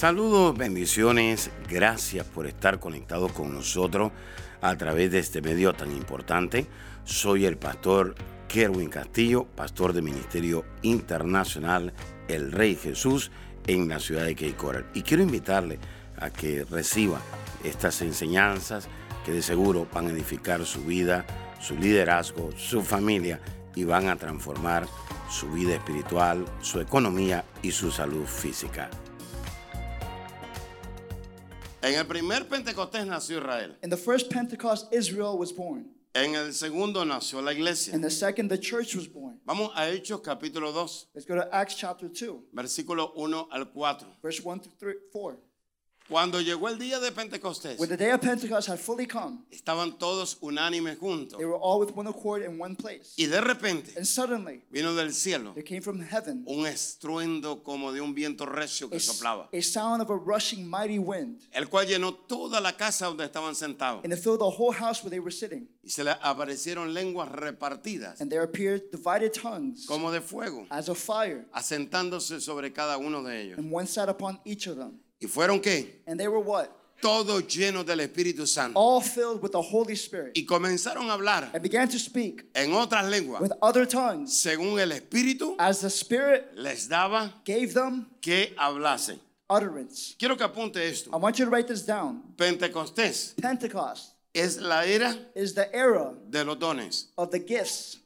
Saludos, bendiciones, gracias por estar conectados con nosotros a través de este medio tan importante. Soy el pastor Kerwin Castillo, pastor del Ministerio Internacional El Rey Jesús en la ciudad de Cape. Y quiero invitarle a que reciba estas enseñanzas que de seguro van a edificar su vida, su liderazgo, su familia y van a transformar su vida espiritual, su economía y su salud física. En el primer Pentecostés nació Israel. In the first Pentecost, Israel was born. En el segundo nació la iglesia. In the second, the church was born. Vamos a Hechos capítulo 2, Let's go to Acts chapter 2, versículo 1 al 4. verse 1 through 3, 4. Cuando llegó el día de Pentecostés, When the day of Pentecost had fully come, estaban todos unánimes juntos. they were all with one accord in one place. Y de repente And suddenly, vino del cielo there came from heaven un estruendo como de un viento recio a, que soplaba, a sound of a rushing mighty wind, el cual llenó toda la casa donde estaban sentados. and it filled the whole house where they were sitting. Y se le aparecieron lenguas repartidas And there appeared divided tongues como de fuego, as of fire, asentándose sobre cada uno de ellos. and one sat upon each of them. ¿Y fueron qué? And they were what? Todos llenos del Espíritu Santo. All filled with the Holy Spirit, Y comenzaron a hablar and began to speak en otras lenguas, with other tongues según el Espíritu as the Spirit les daba gave them que hablasen. utterance. Quiero que apunte esto. I want you to write this down. Pentecostés Pentecost es la era is the era de los dones. of the gifts.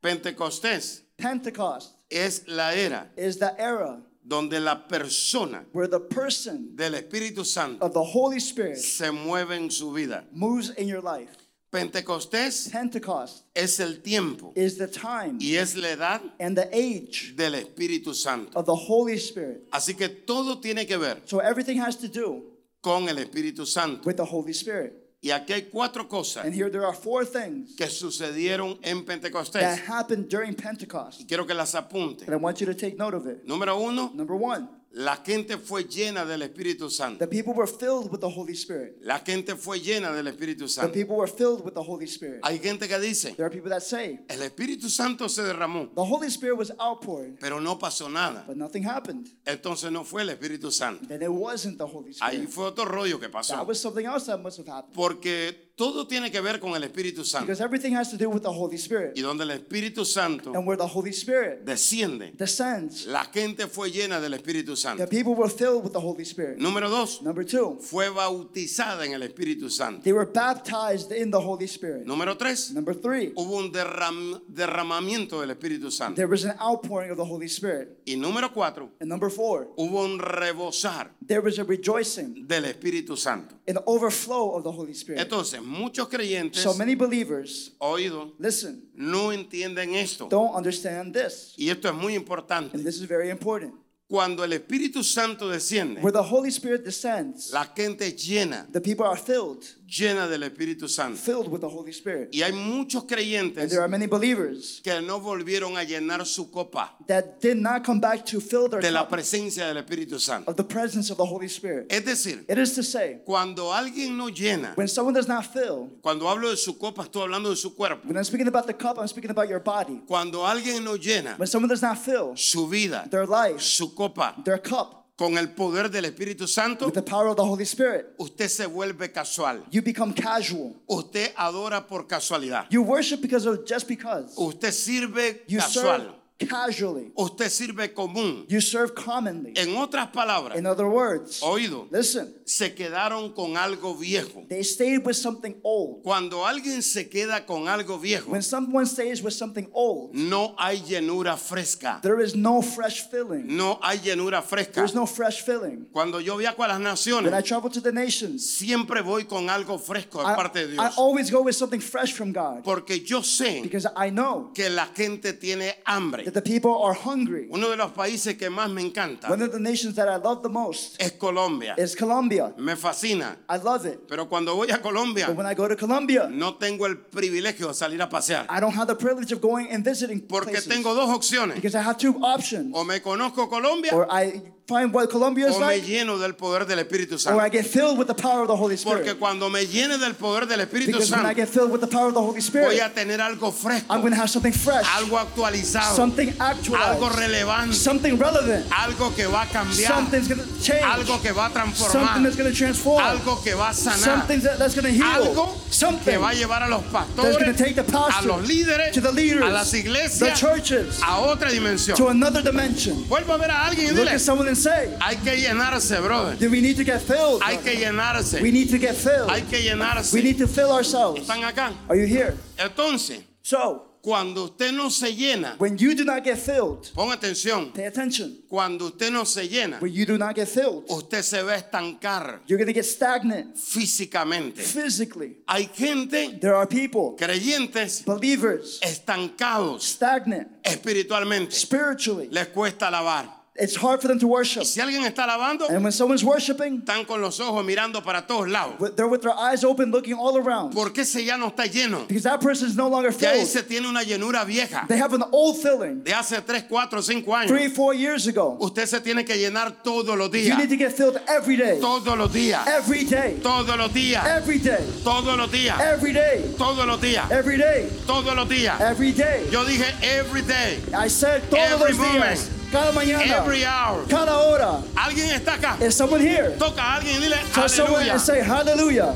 Pentecostés Pentecost es la era is the era donde la persona where the person del Espíritu Santo of the Holy Spirit se mueve en su vida. moves in your life. Pentecostés Pentecost es el tiempo is the time y es la edad and the age del Espíritu Santo. of the Holy Spirit. Así que todo tiene que ver So everything has to do con el Espíritu Santo. with the Holy Spirit. Y aquí hay cuatro cosas And here there are four things que sucedieron en that Pentecostés. happened during Pentecost. Quiero que las apunte. And I want you to take note of it. Número uno, Number one, la gente fue llena del Espíritu Santo. the people were filled with the Holy Spirit. La gente fue llena del Espíritu The Santo. people were filled with the Holy Spirit. Hay gente que dice, There are people that say el Espíritu Santo se derramó, the Holy Spirit was outpoured, pero no pasó nada. but nothing happened. Entonces no fue el Espíritu Santo. Then it wasn't the Holy Ahí Spirit. fue otro rollo que pasó. That was something else that must have happened. Porque todo tiene que ver con el Espíritu Santo. Because everything has to do with the Holy Spirit. Y donde el Espíritu Santo And where the Holy Spirit desciende, descends, la gente fue llena del Espíritu the Santo. people were filled with the Holy Spirit. Número dos, Number two, fue bautizada en el Espíritu Santo. they were baptized in the Holy Spirit. Número tres, Number three, hubo un derram- derramamiento del Espíritu Santo. there was an outpouring of the Holy Spirit. Y número cuatro, And number four, hubo un rebosar there was a rejoicing, del Espíritu Santo. an overflow of the Holy Spirit. Entonces, muchos creyentes, So many believers, oído, listen, no entienden esto. don't understand this. Y esto es muy importante. And this is very important. Cuando el Espíritu Santo desciende, Where the Holy Spirit descends, la gente llena, the people are filled, llena del Espíritu Santo. filled with the Holy Spirit. Y hay muchos And creyentes there are many believers que no volvieron a llenar su copa that did not come back to fill their de la cup presencia del Espíritu Santo. of the presence of the Holy Spirit. Es decir, It is to say, cuando alguien no llena, when someone does not fill, cuando hablo de su copa, estoy hablando de su cuerpo. when I'm speaking about the cup, I'm speaking about your body. Cuando alguien no llena When someone does not fill su vida, their life, su copa, their cup, con el poder del Espíritu Santo, with the power of the Holy Spirit, usted se vuelve casual. you become casual. Usted adora por casualidad. You worship because of just because. Usted sirve You serve casual. Casually. Usted sirve común. You serve commonly. En otras palabras, In other words, oído, listen, se quedaron con algo viejo. they stayed with something old. Cuando alguien se queda con algo viejo, When someone stays with something old, no hay llenura fresca. there is no fresh filling. No hay llenura fresca. There's no fresh filling. Cuando yo viajo a las When I naciones, travel to the nations, siempre voy con algo fresco de I, parte de I Dios. always go with something fresh from God Porque yo sé because I know que la gente tiene hambre. That the people are hungry. Uno de los países que más me encanta One of the nations that I love the most es Colombia. is Colombia. Me fascina. I love it. Pero cuando voy a Colombia, But when I go to Colombia, no tengo el privilegio de salir a pasear. I don't have the privilege of going and visiting Porque places tengo dos opciones. because I have two options. O me conozco Colombia Or I find what Colombia is o me like, lleno del poder del Espíritu or Santo. I get filled with the power of the Holy Porque Spirit. cuando me llene del poder del Espíritu Because when I Santo, get filled with the power of the Holy voy Spirit, a tener algo fresco, I'm going to have something fresh, algo actualizado, something algo actualized, relevante, something relevant, algo que va a cambiar, something's going to change, algo que va a something transformar, that's going to transform, algo que va a sanar, something that, that's going to heal, algo que something va a llevar a los that's pastores, going to take the a pastor los líderes, to the leaders, a las the iglesias, churches, a otra dimensión. to another dimension. Vuelvo a ver a alguien y Look dile, at someone and say, hay que llenarse, brother. do we need to get filled? Hay que llenarse. We need to get filled. Hay que llenarse. We need to fill ourselves. ¿Están acá? Are you here? Entonces, So, cuando usted no se llena, when you do not get filled, ponga atención, pay attention. cuando usted no se llena, When you do not get filled, usted se va a estancar you're to get stagnant físicamente. physically. Hay gente, There are people, creyentes, believers, estancados stagnant espiritualmente. spiritually. Les cuesta alabar. It's hard for them to worship. Si alguien está alabando, And when someone's worshiping, están con los ojos mirando para todos lados. with- they're with their eyes open looking all around. Porque ese ya no está lleno. Because that person is no longer Ya filled. ese tiene una llenura vieja They have an old filling. de hace 3, 4, 5 años. Three, four years ago. Usted se tiene que llenar todos los You días. need to get filled every day. Todos los días. Every day. Todos los días. Every day. Todos los días. Every day. Todos los días. Every day. Todos los días. Every day. Yo dije every day. I said todos Every los días. Cada mañana. Every hour. Cada hora. ¿Alguien está acá? Is someone here? Toca a alguien y dile Touch someone aleluya. and say hallelujah.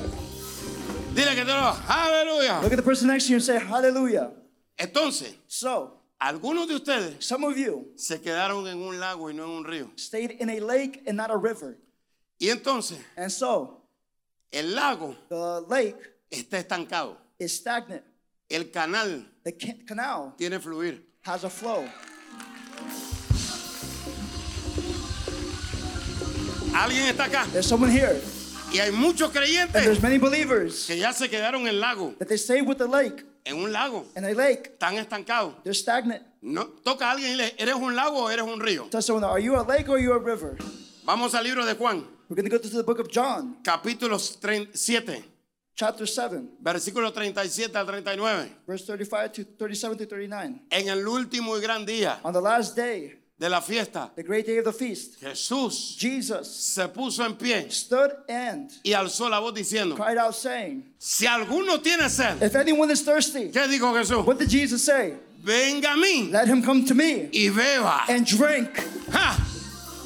Dile que te lo aleluya. Look at the person next to you and say hallelujah. Entonces, So, algunos de ustedes some of you se quedaron en un lago y no en un río. stayed in a lake and not a river. Y entonces, And so, el lago the lake está estancado. is stagnant. El canal The ca- canal tiene fluir. has a flow. Alguien está acá. There's someone here. Y hay muchos And there's creyentes many believers que ya se quedaron en el lago. that they stay with the lake. En un lago. In a lake, Están estancados. they're stagnant. No, toca a alguien y le ¿eres un lago o eres un río? Tell someone, are you a lake or are you a river? Vamos al libro de Juan, We're going to go to the book of John, capítulo 7, chapter 7, versículos 37 al 39. verse 35 to 37 to 39. En el último y gran día On the last day, de la fiesta, the great day of the feast, Jesús Jesus se puso en pie stood and y alzó la voz diciendo, cried out, saying, si alguno tiene sed, If anyone is thirsty, ¿qué dijo Jesús? what did Jesus say? Venga a mí Let him come to me y beba. and drink. Ja,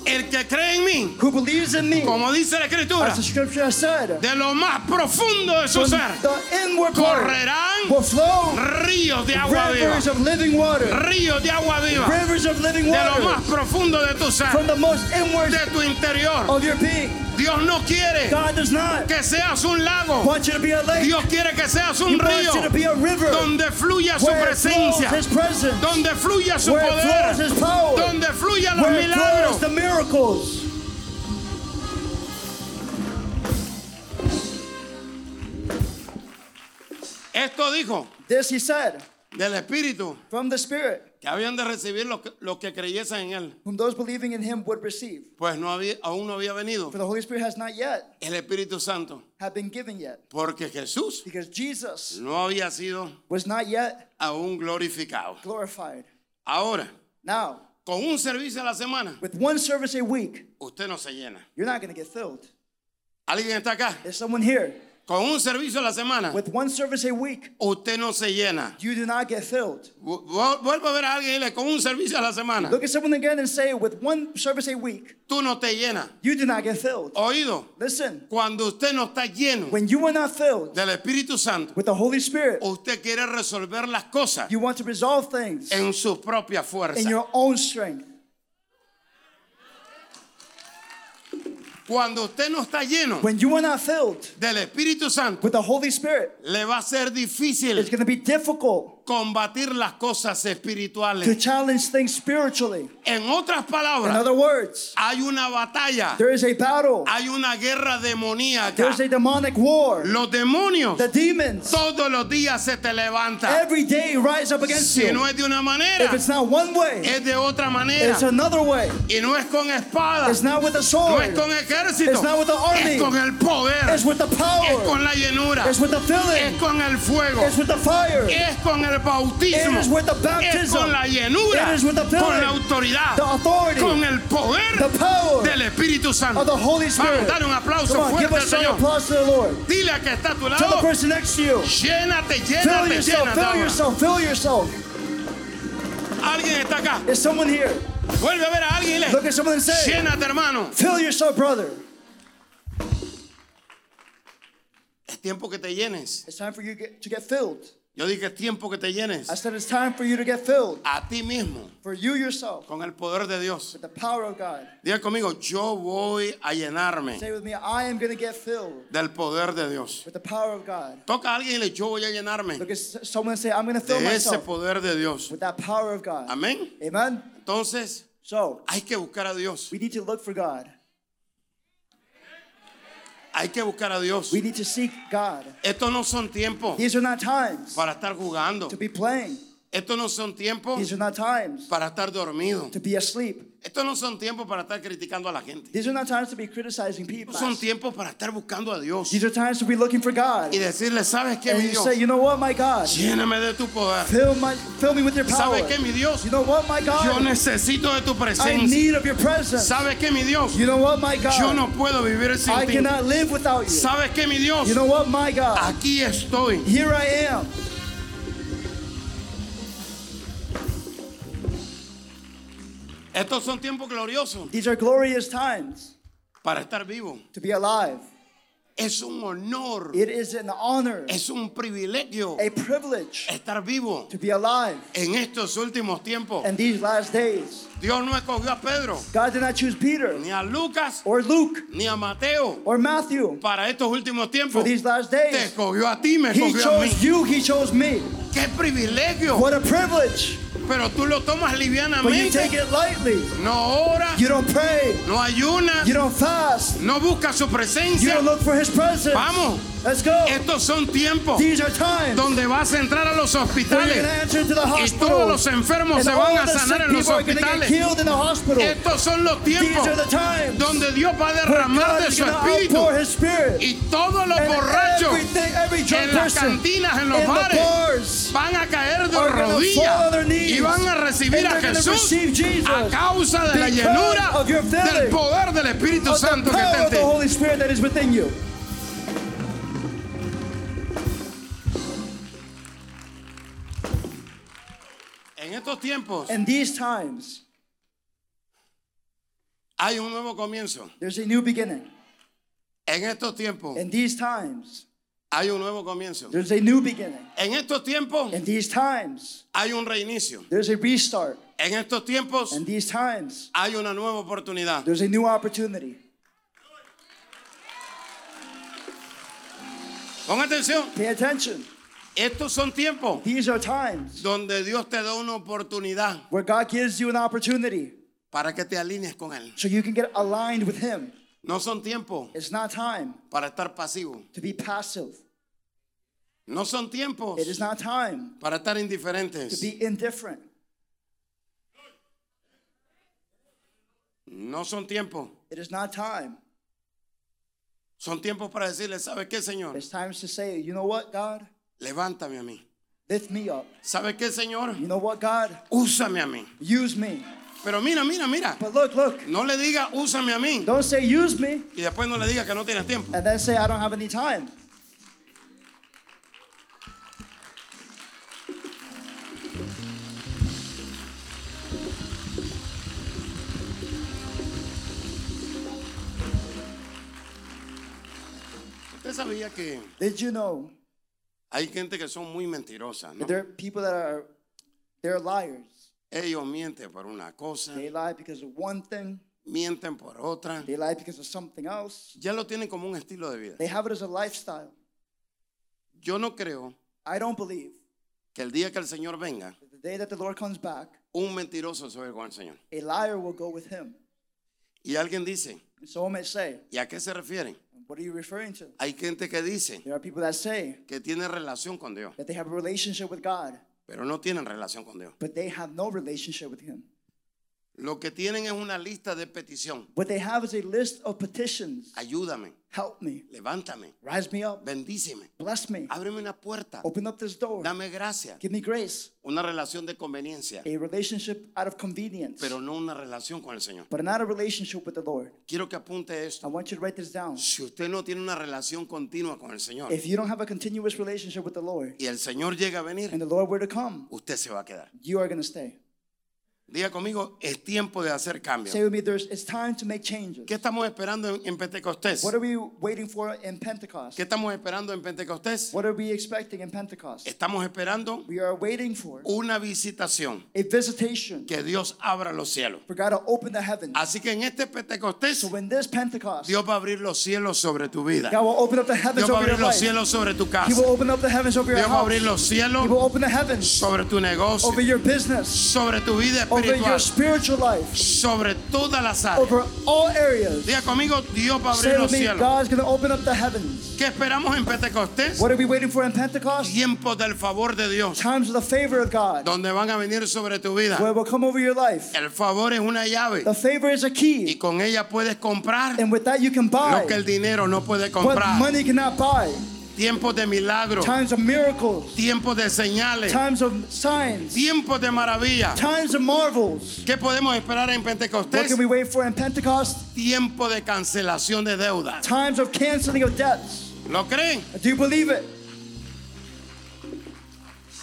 El que cree en mí, Who believes in me, como dice la escritura, as the scripture has said, de lo más profundo de su ser, the inward part correrán will flow ríos de agua viva. rivers of living water, Ríos de agua viva. rivers of living De lo más profundo de tu ser, from the most inward de tu interior. of your being. Dios no quiere God does not que seas un lago. want you to be a lake. Dios quiere que seas He un wants you to río be a river donde fluya su presencia, donde fluya su where poder, donde fluya los milagros. Miracles. Esto dijo This He said del Espíritu from the Spirit, que habían de recibir los que, los que creyesen en Él. whom those believing in Him would receive. Pues no había, aún no había venido For the Holy Spirit has not yet el Espíritu Santo, have been given yet, porque Jesús because Jesus no había sido was not yet aún glorificado. glorified. Ahora, Now, con un servicio a la semana, with one service a week, usted no se llena. you're not going to get filled. ¿Alguien está acá? There's someone here. Con un servicio a la semana, With one service a week, usted no se llena. you do not get filled. Vu- vu- Vuelvo a ver a alguien y dile, con un servicio a la semana, Look at someone again and say, with one service a week, tú no te llenas. you do not get filled. Oído, Listen, cuando usted no está lleno when you are not filled del Espíritu Santo, with the Holy Spirit, usted quiere resolver las cosas you want to resolve things en sus propias in fuerzas. your own strength. Cuando usted no está lleno When you are not filled del Espíritu Santo, with the Holy Spirit, le va a ser difícil it's going to be difficult combatir las cosas to espirituales. challenge things spiritually. En otras In palabras, other words, hay una batalla, there is a battle, hay una guerra demoníaca. there's a demonic war. Los demonios The demons todos los días se te levantan. every day rise up against Si no you. es de una manera, If it's not one way, es de otra manera. it's another way. Y no es con espada, It's not with the no sword, es con ejército, It's not with the army. es con el poder, it's with the es power, con la llenura, it's with the es con el fuego, it's with the fire, es con el bautismo, It is with the es baptism. con la llenura, It is with the filling. con la autoridad, The authority. con el poder The power del Espíritu Santo. of the Holy Spirit. Vamos, dale un aplauso fuerte al Señor. applause to the Lord. Dile a que está a tu Tell the lado, person next to you. llénate, Fill llénate, yourself, llénate. fill ahora. yourself, fill yourself. Alguien está acá. Is someone here? Vuelve a ver a alguien y le Look at someone and say, llénate, hermano. fill yourself, brother. Es tiempo que te llenes. It's time for you to get filled. Yo dije es tiempo que te llenes I said it's time for you to get filled. a ti mismo For you yourself. con el poder de Dios. With the power of God. Diga conmigo, yo voy a llenarme Say with me, I am going to get filled del poder de Dios. with the power of God. Toca a alguien y le yo voy a llenarme Look at someone say, I'm going to fill de ese myself poder de Dios. with that power of God. Amén. Amen? Entonces, So, hay que buscar a Dios. we need to look for God. Hay que buscar a Dios. We need to seek God. Estos no son tiempos These are not times para estar jugando. to be playing. Estos no son tiempos These are not times para estar dormido. to be asleep. Estos no son tiempos para estar criticando a la gente. These are not times to be criticizing people. Estos son tiempos para estar buscando a Dios These are times to be looking for God. y decirle, ¿sabes qué, And mi you Dios? say, you know what, my God? Lléname de tu poder. Fill, my, fill me with your power. ¿Sabes qué, mi Dios? You know what, my Yo God? necesito de tu I presencia. need of your presence. ¿Sabes qué, mi Dios? You know what, my Yo no God? puedo vivir sin I ti. cannot live without you. ¿Sabes qué, mi Dios? You know what, my God? Aquí estoy. Here I am. Estos son tiempos gloriosos These are glorious times para estar vivo. to be alive. Es un honor, It is an honor, es un privilegio a privilege estar vivo to be alive en estos últimos tiempos. in these last days. Dios no escogió a Pedro, God did not choose Peter ni a Lucas, or Luke ni a Mateo or Matthew para estos últimos for tiempos. these last Te days. escogió a ti, me He escogió a mí. chose you, He chose me. ¡Qué privilegio! What a privilege. Pero tú lo tomas But you livianamente. take it lightly. No ora, You don't pray. no ayuna, You don't fast. no busca su You presencia. don't look for His presence. Vamos. Let's go. Estos son tiempos These are times donde vas a entrar a los hospitales y todos los enfermos se van a sanar en los hospitales. Estos son los tiempos donde Dios va a derramar de su espíritu y todos los borrachos en las cantinas, en los bares, van a caer de rodillas y van a recibir a Jesús a causa de la llenura del poder del Espíritu Santo que está en ti. En estos tiempos In these times, hay un nuevo comienzo. there's a new beginning. En estos tiempos In these times, hay un nuevo comienzo. there's a new beginning. En estos tiempos In these times, hay un reinicio. there's a restart. En estos tiempos In these times, hay una nueva oportunidad. there's a new opportunity. Pon atención. Pay attention. Estos son tiempos These are times donde Dios te da una oportunidad where God gives you an opportunity para que te alinees con Él. so you can get aligned with Him. No son tiempos It's not time para estar pasivo. to be passive. No son tiempos It is not time para estar to indiferentes. be indifferent. No son tiempos. It is not time. Son tiempos para decirle, ¿sabes qué, Señor? It's times to say, you know what, God? Levántame a mí. Lift me up. ¿Sabes qué, Señor? You know what, God? Úsame a mí. Use me. Pero mira, mira, mira. But look, look. No le diga, úsame a mí. Don't say use me Y después no le diga que no tienes tiempo. and then say I don't have any time. Usted sabía que Did you know hay gente que son muy mentirosas, ¿no? there are people that are they're liars. Ellos mienten por una cosa, They lie because of one thing. mienten por otra. They lie because of something else. Ya lo tienen como un estilo de vida. They have it as a lifestyle. Yo no creo I don't believe que el día que el Señor venga, that the day that the Lord comes back, un mentiroso se va a ir con el Señor. a liar will go with him. Y alguien dice, And someone may say, ¿y a qué se refieren? What are you referring to? Hay gente que dice There are people that say que tiene relación con Dios, that they have a relationship with God, pero no tienen relación con Dios. but they have no relationship with Him. Lo que tienen es una lista de petición. What they have is a list of petitions. Ayúdame, Help me. levántame, Rise me up. bendíceme, Bless me. ábreme una puerta, Open up this door. dame gracia. Give me grace. Una relación de conveniencia, A relationship out of convenience. pero no una relación con el Señor. But not a relationship with the Lord. Quiero que apunte I esto. want you to write this down. Si usted no tiene una relación continua con el Señor If you don't have a continuous relationship with the Lord y el Señor llega a venir, and the Lord were to come, usted se va a quedar. you are going to stay. Diga conmigo, es tiempo de hacer cambios. Say with me, there's, it's time to make changes. ¿Qué estamos esperando en, en Pentecostés? What are we waiting for in Pentecost? ¿Qué estamos esperando en Pentecostés? What are we expecting in Pentecost? Estamos esperando We are waiting for una visitación, a visitation que Dios abra los cielos. for God to open the heavens. Así que en este Pentecostés, So when this Pentecost, Dios va a abrir los cielos sobre tu vida. God will open up the heavens Dios va a over your abrir los life. cielos sobre tu He casa. will open up the heavens over your Dios va a house. abrir los He cielos will open the heavens sobre tu negocio, over your business, sobre tu vida over espiritual, spiritual life, sobre todas las áreas. over all areas. Diga conmigo, Dios va a abrir los cielos. God's going to open up the heavens. ¿Qué esperamos en Pentecostés? What are we waiting for in Pentecost? Tiempos del favor de Dios, Times of the favor of God, donde van a venir sobre tu vida. where it will come over your life. El favor es una llave The favor is a y key, con ella puedes comprar and with that you can buy lo que el dinero no puede comprar. Tiempos de milagros, Times of miracles, tiempos de señales, times of signs, tiempos de maravilla. times of marvels. ¿Qué podemos esperar en What Pentecostés? can we wait for in Pentecost? Tiempo de cancelación de deuda. Times of canceling of debts. ¿Lo creen? Do you believe it?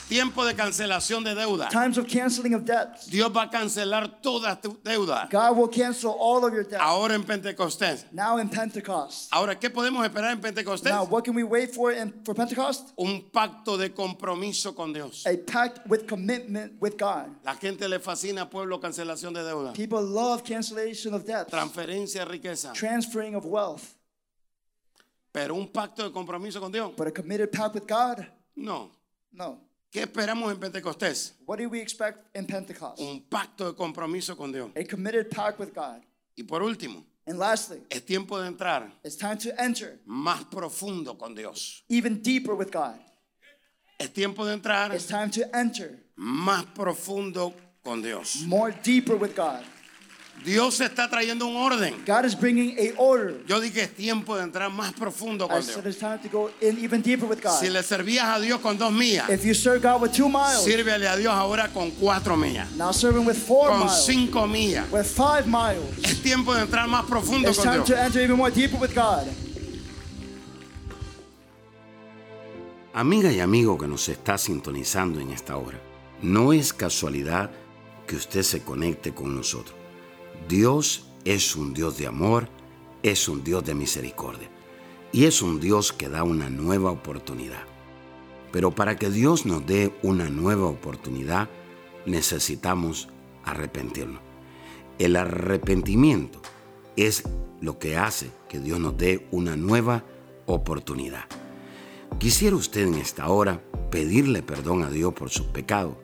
Tiempo de cancelación de deuda. Times of canceling of debts. Dios va a cancelar toda tu deuda. God will cancel all of your debts. Ahora en Pentecostés. Now in Pentecost. Ahora, ¿qué podemos esperar en Pentecostés? Now, what can we wait for in, for Pentecost? Un pacto de compromiso con Dios. A pact with commitment with God. La gente le fascina pueblo cancelación de deuda. People love cancellation of debts, Transferencia de riqueza. transferring of wealth, Pero un pacto de compromiso con Dios. but a committed pact with God? No. No. ¿Qué esperamos en Pentecostés? What do we expect in Pentecost? Un pacto de compromiso con Dios. A committed pact with God. Y por último, And lastly, es tiempo de entrar it's time to enter más profundo con Dios. even deeper with God. Es tiempo de entrar It's time to enter más profundo con Dios. more deeper with God. Dios está trayendo un orden. God is bringing a order. Yo dije es tiempo de entrar más profundo I con said Dios. it's time to go in even deeper with God. Si le servías a Dios con dos millas, If you serve God with two miles, sírvele a Dios ahora con cuatro millas, now serve Him with four con miles, cinco millas. with five miles. Es tiempo de entrar más profundo It's con time Dios. to enter even more deeper with God. Amiga y amigo que nos está sintonizando en esta hora, no es casualidad que usted se conecte con nosotros. Dios es un Dios de amor, es un Dios de misericordia y es un Dios que da una nueva oportunidad. Pero para que Dios nos dé una nueva oportunidad, necesitamos arrepentirnos. El arrepentimiento es lo que hace que Dios nos dé una nueva oportunidad. Quisiera usted en esta hora pedirle perdón a Dios por sus pecados.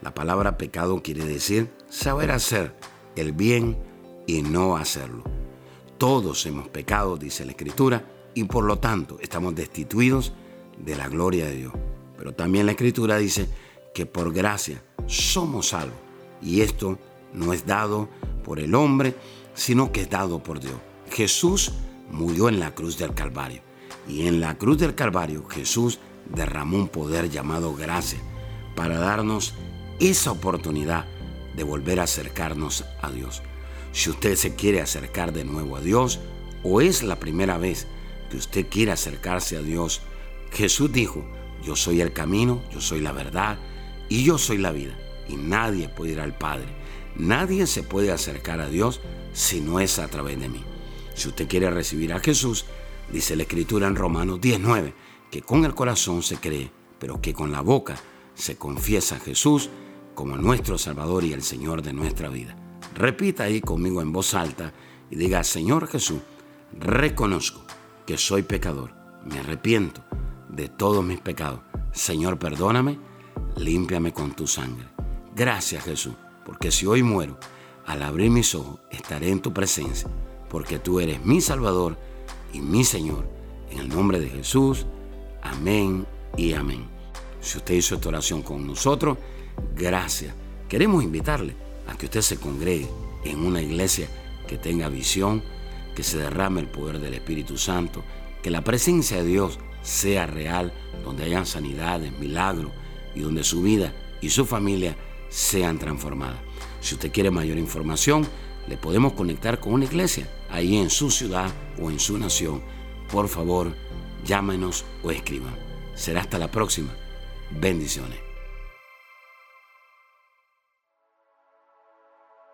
La palabra pecado quiere decir saber hacer el bien y no hacerlo. Todos hemos pecado, dice la Escritura, y por lo tanto estamos destituidos de la gloria de Dios. Pero también la Escritura dice que por gracia somos salvos. Y esto no es dado por el hombre, sino que es dado por Dios. Jesús murió en la cruz del Calvario. Y en la cruz del Calvario Jesús derramó un poder llamado gracia para darnos esa oportunidad de volver a acercarnos a Dios. Si usted se quiere acercar de nuevo a Dios o es la primera vez que usted quiere acercarse a Dios, Jesús dijo, yo soy el camino, yo soy la verdad y yo soy la vida. Y nadie puede ir al Padre. Nadie se puede acercar a Dios si no es a través de mí. Si usted quiere recibir a Jesús, dice la Escritura en Romanos 19, que con el corazón se cree, pero que con la boca se confiesa a Jesús como nuestro Salvador y el Señor de nuestra vida. Repita ahí conmigo en voz alta y diga, Señor Jesús, reconozco que soy pecador, me arrepiento de todos mis pecados. Señor, perdóname, límpiame con tu sangre. Gracias Jesús, porque si hoy muero, al abrir mis ojos estaré en tu presencia, porque tú eres mi Salvador y mi Señor. En el nombre de Jesús, amén y amén. Si usted hizo esta oración con nosotros, gracias. Queremos invitarle a que usted se congregue en una iglesia que tenga visión, que se derrame el poder del Espíritu Santo, que la presencia de Dios sea real, donde hayan sanidades, milagros y donde su vida y su familia sean transformadas. Si usted quiere mayor información, le podemos conectar con una iglesia ahí en su ciudad o en su nación. Por favor, llámenos o escriban. Será hasta la próxima. Bendiciones.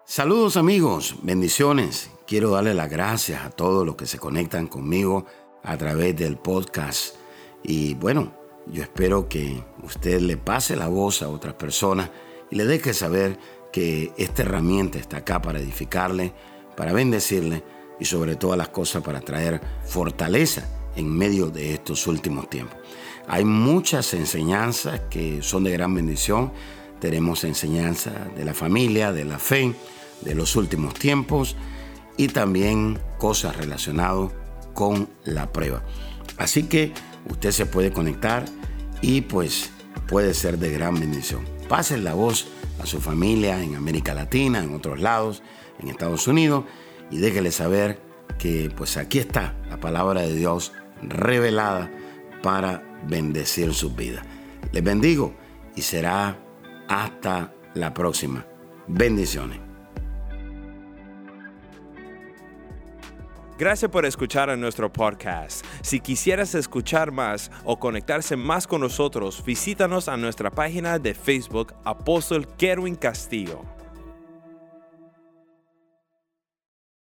Saludos amigos, bendiciones. Quiero darle las gracias a todos los que se conectan conmigo a través del podcast. Y bueno, yo espero que usted le pase la voz a otras personas y le deje saber que esta herramienta está acá para edificarle, para bendecirle y sobre todas las cosas para traer fortaleza en medio de estos últimos tiempos. Hay muchas enseñanzas que son de gran bendición. Tenemos enseñanza de la familia, de la fe, de los últimos tiempos y también cosas relacionadas con la prueba. Así que usted se puede conectar y pues puede ser de gran bendición. Pasen la voz a su familia en América Latina, en otros lados, en Estados Unidos y déjele saber que pues aquí está la palabra de Dios revelada para bendecir sus vidas. Les bendigo y será hasta la próxima. Bendiciones. Gracias por escuchar a nuestro podcast. Si quisieras escuchar más o conectarse más con nosotros, visítanos a nuestra página de Facebook Apóstol Kerwin Castillo.